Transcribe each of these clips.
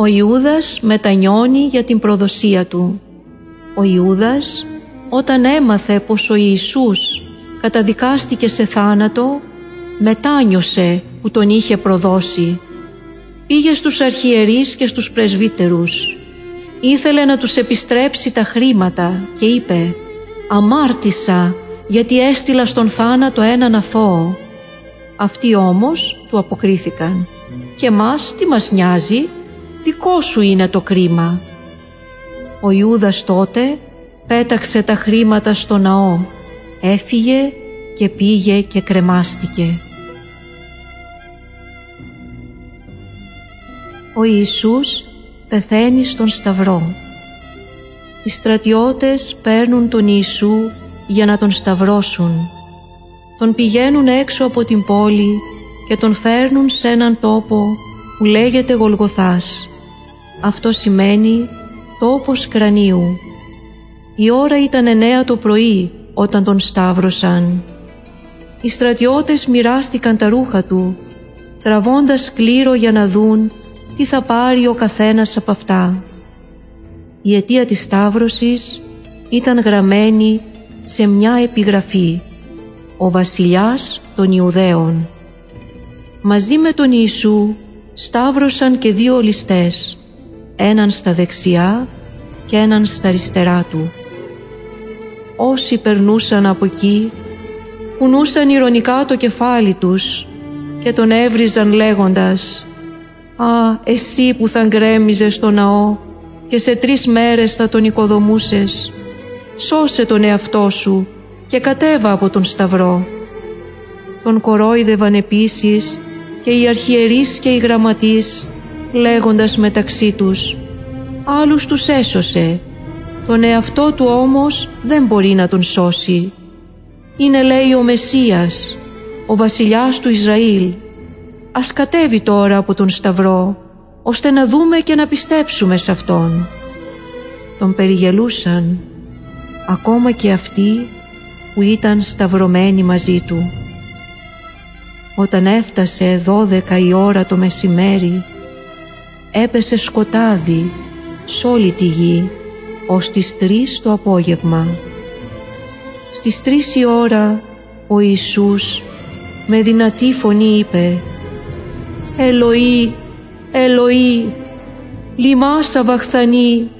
Ο Ιούδας μετανιώνει για την προδοσία του. Ο Ιούδας όταν έμαθε πως ο Ιησούς καταδικάστηκε σε θάνατο μετάνιωσε που τον είχε προδώσει. Πήγε στους αρχιερείς και στους πρεσβύτερους. Ήθελε να τους επιστρέψει τα χρήματα και είπε «Αμάρτησα γιατί έστειλα στον θάνατο έναν αθώο». Αυτοί όμως του αποκρίθηκαν «Και μας τι μας νοιάζει, δικό σου είναι το κρίμα». Ο Ιούδας τότε πέταξε τα χρήματα στο ναό, έφυγε και πήγε και κρεμάστηκε. Ο Ιησούς πεθαίνει στον Σταυρό. Οι στρατιώτες παίρνουν τον Ιησού για να τον σταυρώσουν. Τον πηγαίνουν έξω από την πόλη και τον φέρνουν σε έναν τόπο που λέγεται Γολγοθάς. Αυτό σημαίνει τόπος κρανίου. Η ώρα ήταν εννέα το πρωί όταν τον σταύρωσαν. Οι στρατιώτες μοιράστηκαν τα ρούχα του, τραβώντας κλήρο για να δουν τι θα πάρει ο καθένας από αυτά. Η αιτία της Σταύρωσης ήταν γραμμένη σε μια επιγραφή «Ο βασιλιάς των Ιουδαίων». Μαζί με τον Ιησού σταύρωσαν και δύο ληστές, έναν στα δεξιά και έναν στα αριστερά του. Όσοι περνούσαν από εκεί κουνούσαν ηρωνικά το κεφάλι τους και τον έβριζαν λέγοντας «Α, εσύ που θα γκρέμιζες στο ναό και σε τρεις μέρες θα τον οικοδομούσες, σώσε τον εαυτό σου και κατέβα από τον σταυρό». Τον κορόιδευαν επίσης και οι αρχιερείς και οι γραμματείς, λέγοντας μεταξύ τους «Άλλους τους έσωσε, τον εαυτό του όμως δεν μπορεί να τον σώσει. Είναι λέει ο Μεσσίας, ο βασιλιάς του Ισραήλ, ας κατέβει τώρα από τον Σταυρό, ώστε να δούμε και να πιστέψουμε σε Αυτόν. Τον περιγελούσαν, ακόμα και αυτοί που ήταν σταυρωμένοι μαζί Του. Όταν έφτασε δώδεκα η ώρα το μεσημέρι, έπεσε σκοτάδι σ' όλη τη γη, ως τις τρεις το απόγευμα. Στις τρεις η ώρα ο Ιησούς με δυνατή φωνή είπε «Ελοή, Ελοή, λιμάσα βαχθανή»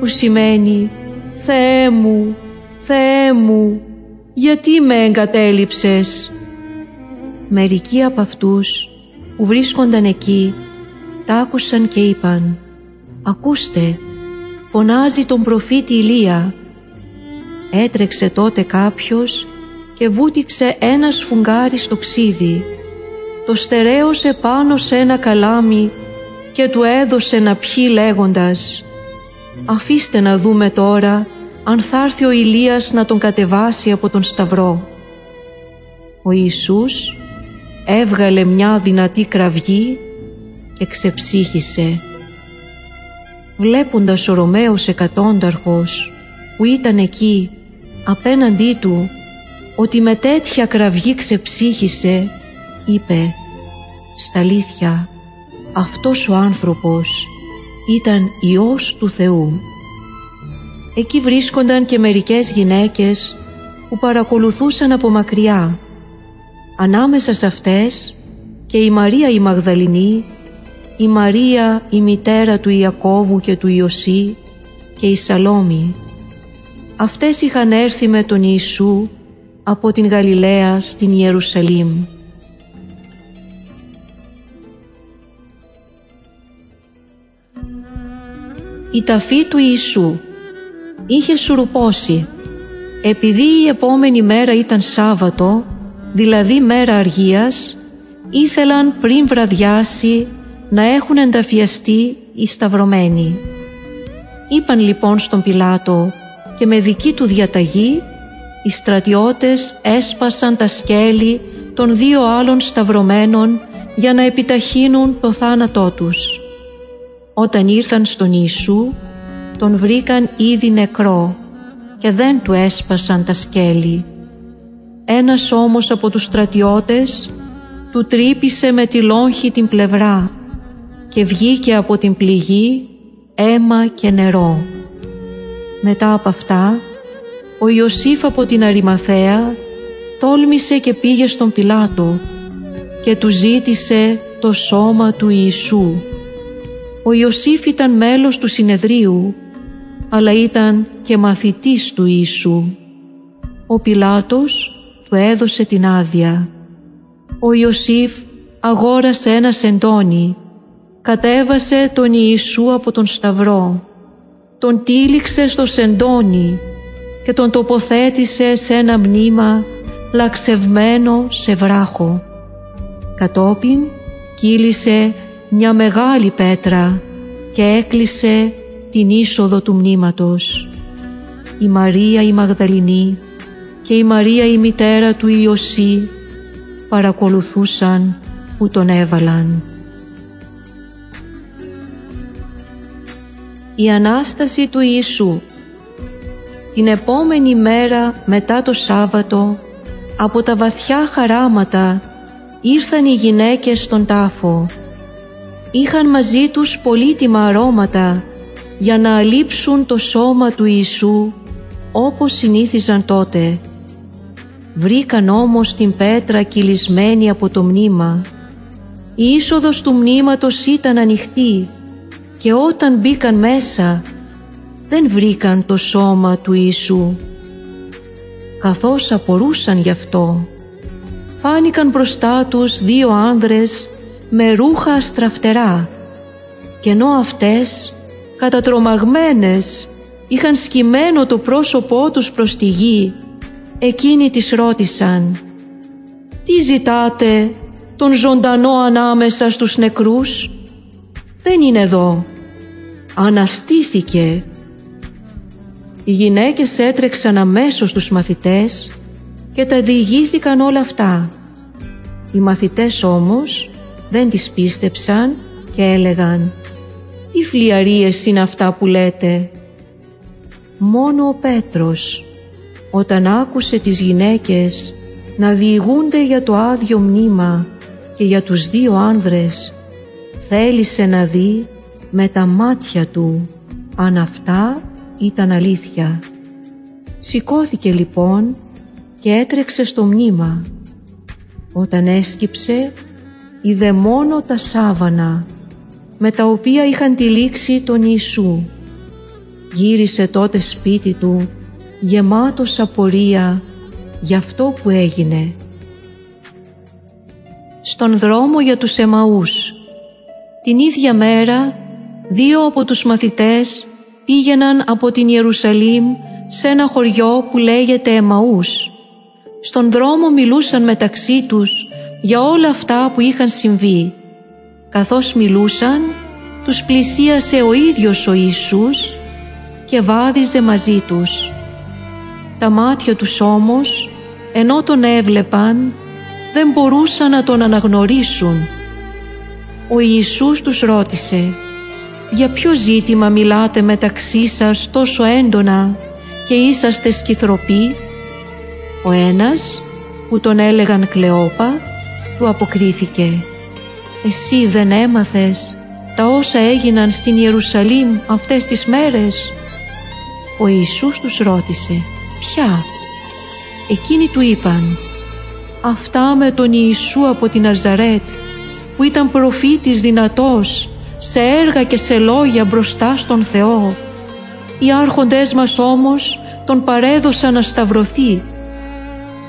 που σημαίνει «Θεέ μου, Θεέ μου, γιατί με εγκατέλειψες» Μερικοί από αυτούς που βρίσκονταν εκεί τα άκουσαν και είπαν «Ακούστε, φωνάζει τον προφήτη Ηλία». Έτρεξε τότε κάποιος και βούτυξε ένα σφουγγάρι στο ξύδι. Το στερέωσε πάνω σε ένα καλάμι και του έδωσε να πιει λέγοντας «Αφήστε να δούμε τώρα αν θα έρθει ο Ηλίας να τον κατεβάσει από τον Σταυρό». Ο Ιησούς έβγαλε μια δυνατή κραυγή και ξεψύχησε. Βλέποντας ο Ρωμαίος εκατόνταρχος που ήταν εκεί απέναντί του ότι με τέτοια κραυγή ξεψύχησε, είπε «Στα αλήθεια, αυτός ο άνθρωπος ήταν Υιός του Θεού». Εκεί βρίσκονταν και μερικές γυναίκες που παρακολουθούσαν από μακριά. Ανάμεσα σε αυτές και η Μαρία η Μαγδαληνή, η Μαρία η μητέρα του Ιακώβου και του Ιωσή και η Σαλόμη. Αυτές είχαν έρθει με τον Ιησού από την Γαλιλαία στην Ιερουσαλήμ. Η ταφή του Ιησού είχε σουρουπώσει. Επειδή η επόμενη μέρα ήταν Σάββατο, δηλαδή μέρα αργίας, ήθελαν πριν βραδιάσει να έχουν ενταφιαστεί οι σταυρωμένοι. Είπαν λοιπόν στον Πιλάτο και με δική του διαταγή οι στρατιώτες έσπασαν τα σκέλη των δύο άλλων σταυρωμένων για να επιταχύνουν το θάνατό τους. Όταν ήρθαν στον Ιησού, τον βρήκαν ήδη νεκρό και δεν του έσπασαν τα σκέλη. Ένας όμως από τους στρατιώτες του τρύπησε με τη λόγχη την πλευρά και βγήκε από την πληγή αίμα και νερό. Μετά από αυτά, ο Ιωσήφ από την Αριμαθέα τόλμησε και πήγε στον Πιλάτο και του ζήτησε το σώμα του Ιησού. Ο Ιωσήφ ήταν μέλος του συνεδρίου, αλλά ήταν και μαθητής του Ιησού. Ο Πιλάτος του έδωσε την άδεια. Ο Ιωσήφ αγόρασε ένα σεντόνι, κατέβασε τον Ιησού από τον Σταυρό, τον τύλιξε στο σεντόνι και τον τοποθέτησε σε ένα μνήμα λαξευμένο σε βράχο. Κατόπιν κύλησε μια μεγάλη πέτρα και έκλεισε την είσοδο του μνήματος. Η Μαρία η Μαγδαληνή και η Μαρία η μητέρα του Ιωσή παρακολουθούσαν που τον έβαλαν. Η Ανάσταση του Ιησού Την επόμενη μέρα μετά το Σάββατο από τα βαθιά χαράματα ήρθαν οι γυναίκες στον τάφο. Είχαν μαζί τους πολύτιμα αρώματα για να αλείψουν το σώμα του Ιησού όπως συνήθιζαν τότε. Βρήκαν όμως την πέτρα κυλισμένη από το μνήμα. Η είσοδος του μνήματος ήταν ανοιχτή και όταν μπήκαν μέσα δεν βρήκαν το σώμα του Ιησού. Καθώς απορούσαν γι' αυτό, φάνηκαν μπροστά τους δύο άνδρες με ρούχα στραφτερά και ενώ αυτές κατατρομαγμένες είχαν σκυμμένο το πρόσωπό τους προς τη γη εκείνοι τις ρώτησαν «Τι ζητάτε τον ζωντανό ανάμεσα στους νεκρούς» «Δεν είναι εδώ, αναστήθηκε». Οι γυναίκες έτρεξαν αμέσως τους μαθητές και τα διηγήθηκαν όλα αυτά. Οι μαθητές όμως δεν τις πίστεψαν και έλεγαν «Τι φλιαρίες είναι αυτά που λέτε» Μόνο ο Πέτρος όταν άκουσε τις γυναίκες να διηγούνται για το άδειο μνήμα και για τους δύο άνδρες θέλησε να δει με τα μάτια του αν αυτά ήταν αλήθεια. Σηκώθηκε λοιπόν και έτρεξε στο μνήμα. Όταν έσκυψε είδε μόνο τα σάβανα με τα οποία είχαν τυλίξει τον Ιησού. Γύρισε τότε σπίτι του γεμάτος απορία για αυτό που έγινε. Στον δρόμο για τους Εμαούς την ίδια μέρα δύο από τους μαθητές πήγαιναν από την Ιερουσαλήμ σε ένα χωριό που λέγεται Εμαούς. Στον δρόμο μιλούσαν μεταξύ τους για όλα αυτά που είχαν συμβεί. Καθώς μιλούσαν, τους πλησίασε ο ίδιος ο Ιησούς και βάδιζε μαζί τους. Τα μάτια τους όμως, ενώ τον έβλεπαν, δεν μπορούσαν να τον αναγνωρίσουν. Ο Ιησούς τους ρώτησε «Για ποιο ζήτημα μιλάτε μεταξύ σας τόσο έντονα και είσαστε σκυθροποί» Ο ένας, που τον έλεγαν Κλεόπα, του αποκρίθηκε «Εσύ δεν έμαθες τα όσα έγιναν στην Ιερουσαλήμ αυτές τις μέρες» Ο Ιησούς τους ρώτησε «Ποια» Εκείνοι του είπαν «Αυτά με τον Ιησού από την Αζαρέτ που ήταν προφήτης δυνατός σε έργα και σε λόγια μπροστά στον Θεό. Οι άρχοντές μας όμως τον παρέδωσαν να σταυρωθεί.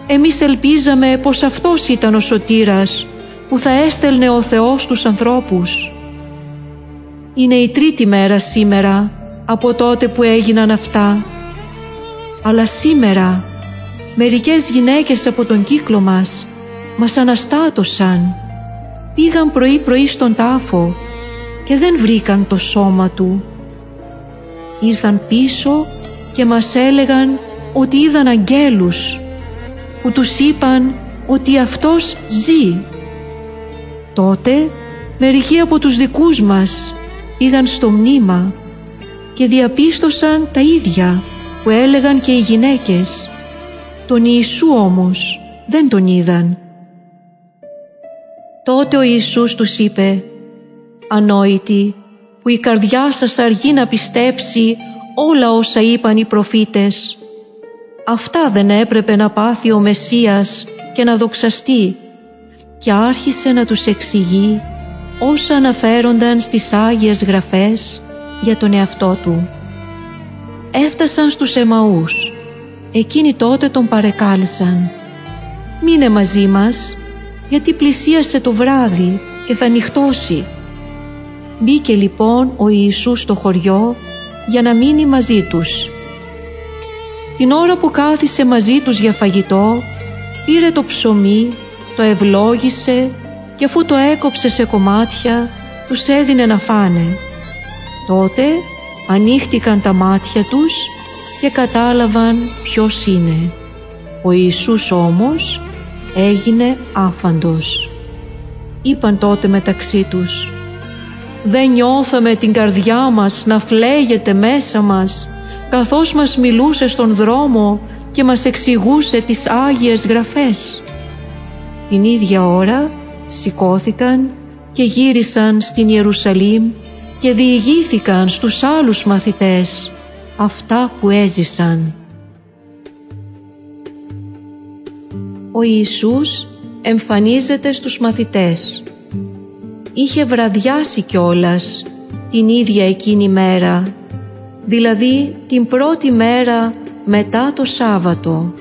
Εμείς ελπίζαμε πως αυτός ήταν ο σωτήρας που θα έστελνε ο Θεός τους ανθρώπους. Είναι η τρίτη μέρα σήμερα από τότε που έγιναν αυτά. Αλλά σήμερα μερικές γυναίκες από τον κύκλο μας μας αναστάτωσαν. Πήγαν πρωί-πρωί στον τάφο και δεν βρήκαν το σώμα του. Ήρθαν πίσω και μας έλεγαν ότι είδαν αγγέλους που τους είπαν ότι αυτός ζει. Τότε μερικοί από τους δικούς μας πήγαν στο μνήμα και διαπίστωσαν τα ίδια που έλεγαν και οι γυναίκες. Τον Ιησού όμως δεν τον είδαν. Τότε ο Ιησούς τους είπε Ανόητοι, που η καρδιά σας αργεί να πιστέψει όλα όσα είπαν οι προφήτες. Αυτά δεν έπρεπε να πάθει ο Μεσσίας και να δοξαστεί και άρχισε να τους εξηγεί όσα αναφέρονταν στις Άγιες Γραφές για τον εαυτό του. Έφτασαν στους Εμαούς. Εκείνοι τότε τον παρεκάλεσαν. «Μείνε μαζί μας, γιατί πλησίασε το βράδυ και θα νυχτώσει». Μπήκε λοιπόν ο Ιησούς στο χωριό για να μείνει μαζί τους. Την ώρα που κάθισε μαζί τους για φαγητό, πήρε το ψωμί, το ευλόγησε και αφού το έκοψε σε κομμάτια, τους έδινε να φάνε. Τότε ανοίχτηκαν τα μάτια τους και κατάλαβαν ποιος είναι. Ο Ιησούς όμως έγινε άφαντος. Είπαν τότε μεταξύ τους «Δεν νιώθαμε την καρδιά μας να φλέγεται μέσα μας καθώς μας μιλούσε στον δρόμο και μας εξηγούσε τις Άγιες Γραφές». Την ίδια ώρα σηκώθηκαν και γύρισαν στην Ιερουσαλήμ και διηγήθηκαν στους άλλους μαθητές αυτά που έζησαν. Ο Ιησούς εμφανίζεται στους μαθητές. Είχε βραδιάσει κιόλας την ίδια εκείνη μέρα, δηλαδή την πρώτη μέρα μετά το Σάββατο.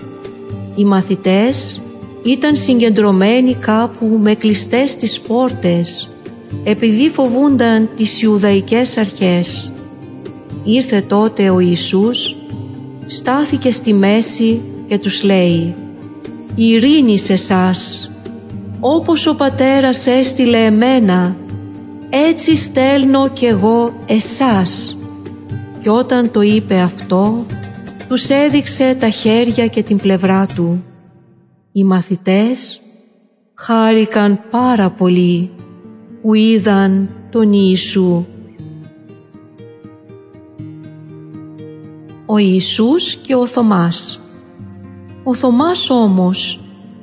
Οι μαθητές ήταν συγκεντρωμένοι κάπου με κλειστές τις πόρτες επειδή φοβούνταν τις Ιουδαϊκές αρχές. Ήρθε τότε ο Ιησούς, στάθηκε στη μέση και τους λέει «Ειρήνη σε σας, όπως ο Πατέρας έστειλε εμένα, έτσι στέλνω κι εγώ εσάς». Και όταν το είπε αυτό, τους έδειξε τα χέρια και την πλευρά του. Οι μαθητές χάρηκαν πάρα πολύ που είδαν τον Ιησού. Ο Ιησούς και ο Θωμάς Ο Θωμάς όμως,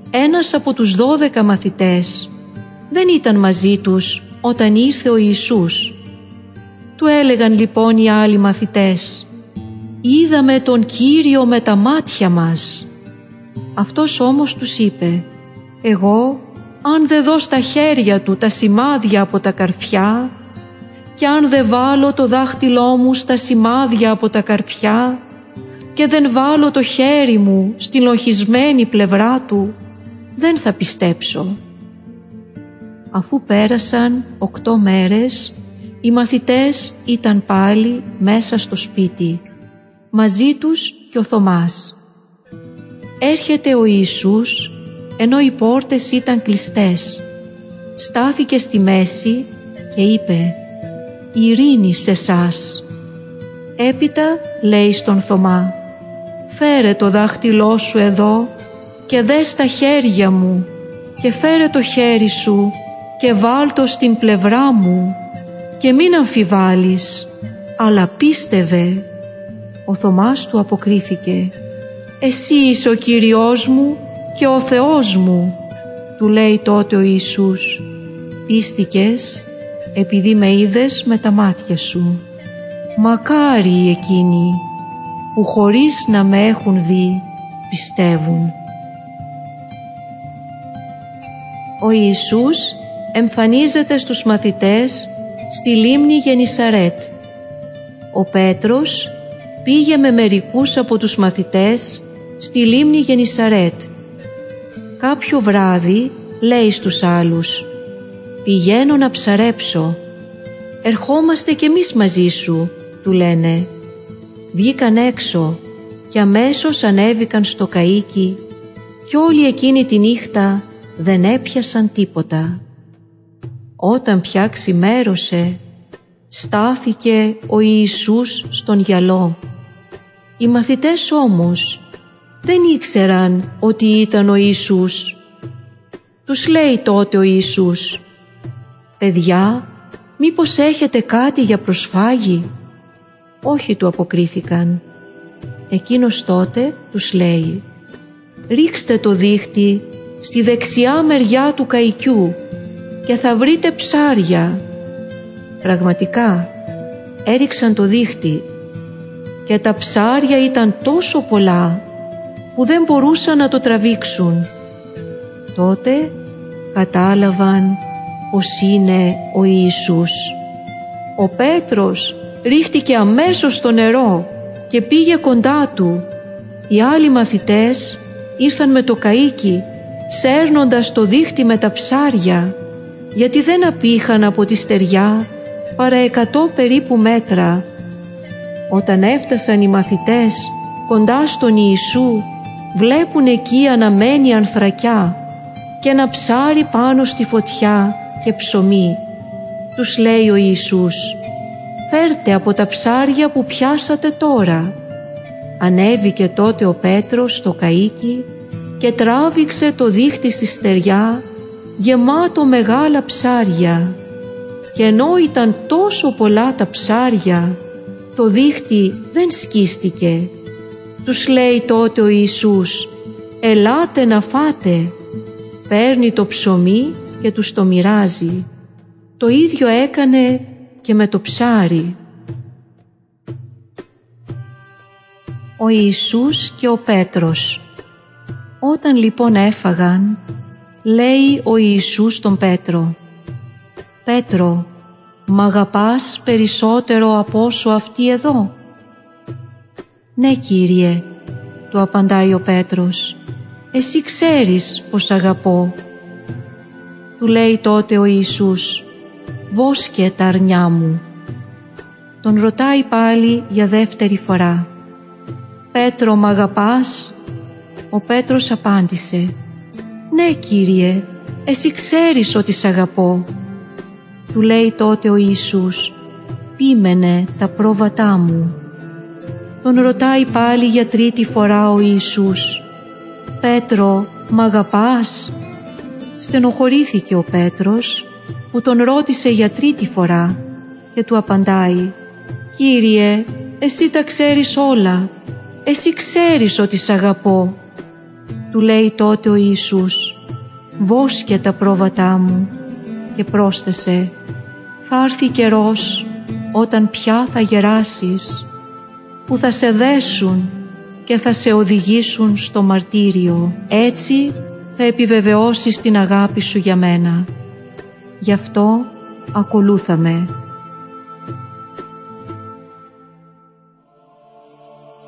ένας από τους δώδεκα μαθητές, δεν ήταν μαζί τους όταν ήρθε ο Ιησούς. Του έλεγαν λοιπόν οι άλλοι μαθητές «Είδαμε τον Κύριο με τα μάτια μας». Αυτός όμως τους είπε «Εγώ αν δεν δω στα χέρια του τα σημάδια από τα καρφιά και αν δεν βάλω το δάχτυλό μου στα σημάδια από τα καρφιά και δεν βάλω το χέρι μου στην λοχισμένη πλευρά του, δεν θα πιστέψω. Αφού πέρασαν οκτώ μέρες, οι μαθητές ήταν πάλι μέσα στο σπίτι, μαζί τους και ο Θωμάς. Έρχεται ο Ιησούς ενώ οι πόρτες ήταν κλειστές. Στάθηκε στη μέση και είπε «Ειρήνη σε σας». Έπειτα λέει στον Θωμά «Φέρε το δάχτυλό σου εδώ και δες τα χέρια μου και φέρε το χέρι σου και βάλ το στην πλευρά μου και μην αμφιβάλλεις, αλλά πίστευε». Ο Θωμάς του αποκρίθηκε «Εσύ είσαι ο Κύριός μου και ο Θεός μου, του λέει τότε ο Ιησούς, πίστηκες επειδή με είδες με τα μάτια σου. Μακάρι εκείνοι που χωρίς να με έχουν δει πιστεύουν. Ο Ιησούς εμφανίζεται στους μαθητές στη λίμνη Γενισαρέτ. Ο Πέτρος πήγε με μερικούς από τους μαθητές στη λίμνη Γενισαρέτ Κάποιο βράδυ λέει στους άλλους «Πηγαίνω να ψαρέψω». «Ερχόμαστε κι εμείς μαζί σου», του λένε. Βγήκαν έξω και αμέσως ανέβηκαν στο καΐκι κι όλη εκείνη τη νύχτα δεν έπιασαν τίποτα. Όταν πια ξημέρωσε, στάθηκε ο Ιησούς στον γυαλό. Οι μαθητές όμως δεν ήξεραν ότι ήταν ο Ιησούς. Τους λέει τότε ο Ιησούς «Παιδιά, μήπως έχετε κάτι για προσφάγι» «Όχι» του αποκρίθηκαν. Εκείνος τότε τους λέει «Ρίξτε το δίχτυ στη δεξιά μεριά του καϊκιού και θα βρείτε ψάρια» Πραγματικά έριξαν το δίχτυ και τα ψάρια ήταν τόσο πολλά που δεν μπορούσαν να το τραβήξουν. Τότε κατάλαβαν πως είναι ο Ιησούς. Ο Πέτρος ρίχτηκε αμέσως στο νερό και πήγε κοντά του. Οι άλλοι μαθητές ήρθαν με το καΐκι σέρνοντας το δίχτυ με τα ψάρια γιατί δεν απήχαν από τη στεριά παρά εκατό περίπου μέτρα. Όταν έφτασαν οι μαθητές κοντά στον Ιησού βλέπουν εκεί αναμένη ανθρακιά και ένα ψάρι πάνω στη φωτιά και ψωμί. Τους λέει ο Ιησούς «Φέρτε από τα ψάρια που πιάσατε τώρα». Ανέβηκε τότε ο Πέτρος στο καΐκι και τράβηξε το δίχτυ στη στεριά γεμάτο μεγάλα ψάρια και ενώ ήταν τόσο πολλά τα ψάρια το δίχτυ δεν σκίστηκε. Τους λέει τότε ο Ιησούς «Ελάτε να φάτε». Παίρνει το ψωμί και τους το μοιράζει. Το ίδιο έκανε και με το ψάρι. Ο Ιησούς και ο Πέτρος Όταν λοιπόν έφαγαν, λέει ο Ιησούς τον Πέτρο «Πέτρο, μ' αγαπάς περισσότερο από όσο αυτή εδώ» «Ναι, Κύριε», του απαντάει ο Πέτρος «Εσύ ξέρεις πως αγαπώ» Του λέει τότε ο Ιησούς «Βόσκε τα αρνιά μου». Τον ρωτάει πάλι για δεύτερη φορά «Πέτρο μ' αγαπάς» Ο Πέτρος απάντησε «Ναι Κύριε, εσύ ξέρεις ότι σ' αγαπώ». Του λέει τότε ο Ιησούς «Πίμενε τα πρόβατά μου». Τον ρωτάει πάλι για τρίτη φορά ο Ιησούς. «Πέτρο, μ' αγαπάς» Στενοχωρήθηκε ο Πέτρος που τον ρώτησε για τρίτη φορά και του απαντάει. «Κύριε, εσύ τα ξέρεις όλα, εσύ ξέρεις ότι σ' αγαπώ». Του λέει τότε ο Ιησούς «Βόσκε τα πρόβατά μου» και πρόσθεσε «Θα έρθει καιρός όταν πια θα γεράσεις που θα σε δέσουν και θα σε οδηγήσουν στο μαρτύριο. Έτσι θα επιβεβαιώσεις την αγάπη σου για μένα. Γι' αυτό ακολούθαμε.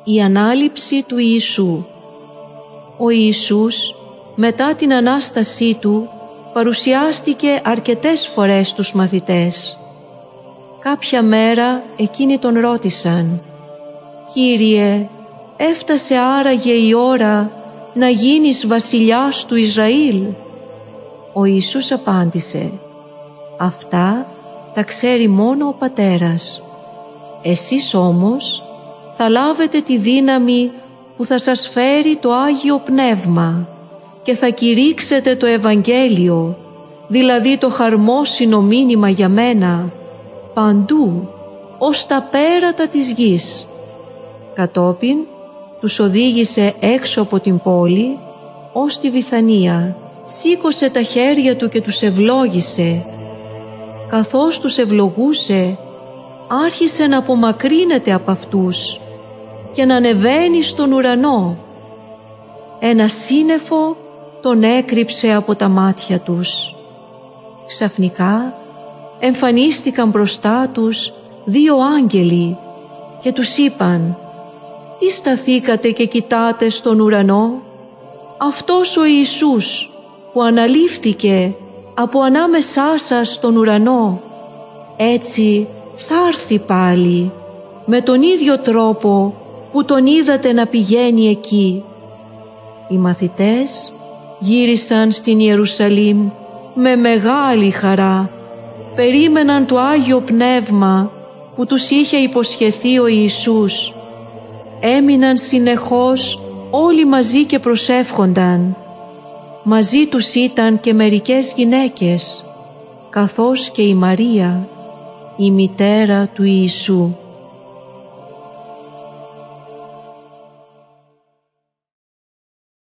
Η ανάληψη του Ιησού Ο Ιησούς μετά την Ανάστασή Του παρουσιάστηκε αρκετές φορές τους μαθητές. Κάποια μέρα εκείνοι τον ρώτησαν «Κύριε, έφτασε άραγε η ώρα να γίνεις βασιλιάς του Ισραήλ» Ο Ιησούς απάντησε «Αυτά τα ξέρει μόνο ο Πατέρας. Εσείς όμως θα λάβετε τη δύναμη που θα σας φέρει το Άγιο Πνεύμα και θα κηρύξετε το Ευαγγέλιο, δηλαδή το χαρμόσυνο μήνυμα για μένα, παντού, ως τα πέρατα της γης. Κατόπιν τους οδήγησε έξω από την πόλη ως τη Βιθανία. Σήκωσε τα χέρια του και τους ευλόγησε. Καθώς τους ευλογούσε, άρχισε να απομακρύνεται από αυτούς και να ανεβαίνει στον ουρανό. Ένα σύννεφο τον έκρυψε από τα μάτια τους. Ξαφνικά εμφανίστηκαν μπροστά τους δύο άγγελοι και τους είπαν «Τι σταθήκατε και κοιτάτε στον ουρανό» «Αυτός ο Ιησούς που αναλήφθηκε από ανάμεσά σας στον ουρανό έτσι θα έρθει πάλι με τον ίδιο τρόπο που τον είδατε να πηγαίνει εκεί». Οι μαθητές γύρισαν στην Ιερουσαλήμ με μεγάλη χαρά. Περίμεναν το Άγιο Πνεύμα που τους είχε υποσχεθεί ο Ιησούς. Έμειναν συνεχώς όλοι μαζί και προσεύχονταν. Μαζί τους ήταν και μερικές γυναίκες, καθώς και η Μαρία, η μητέρα του Ιησού.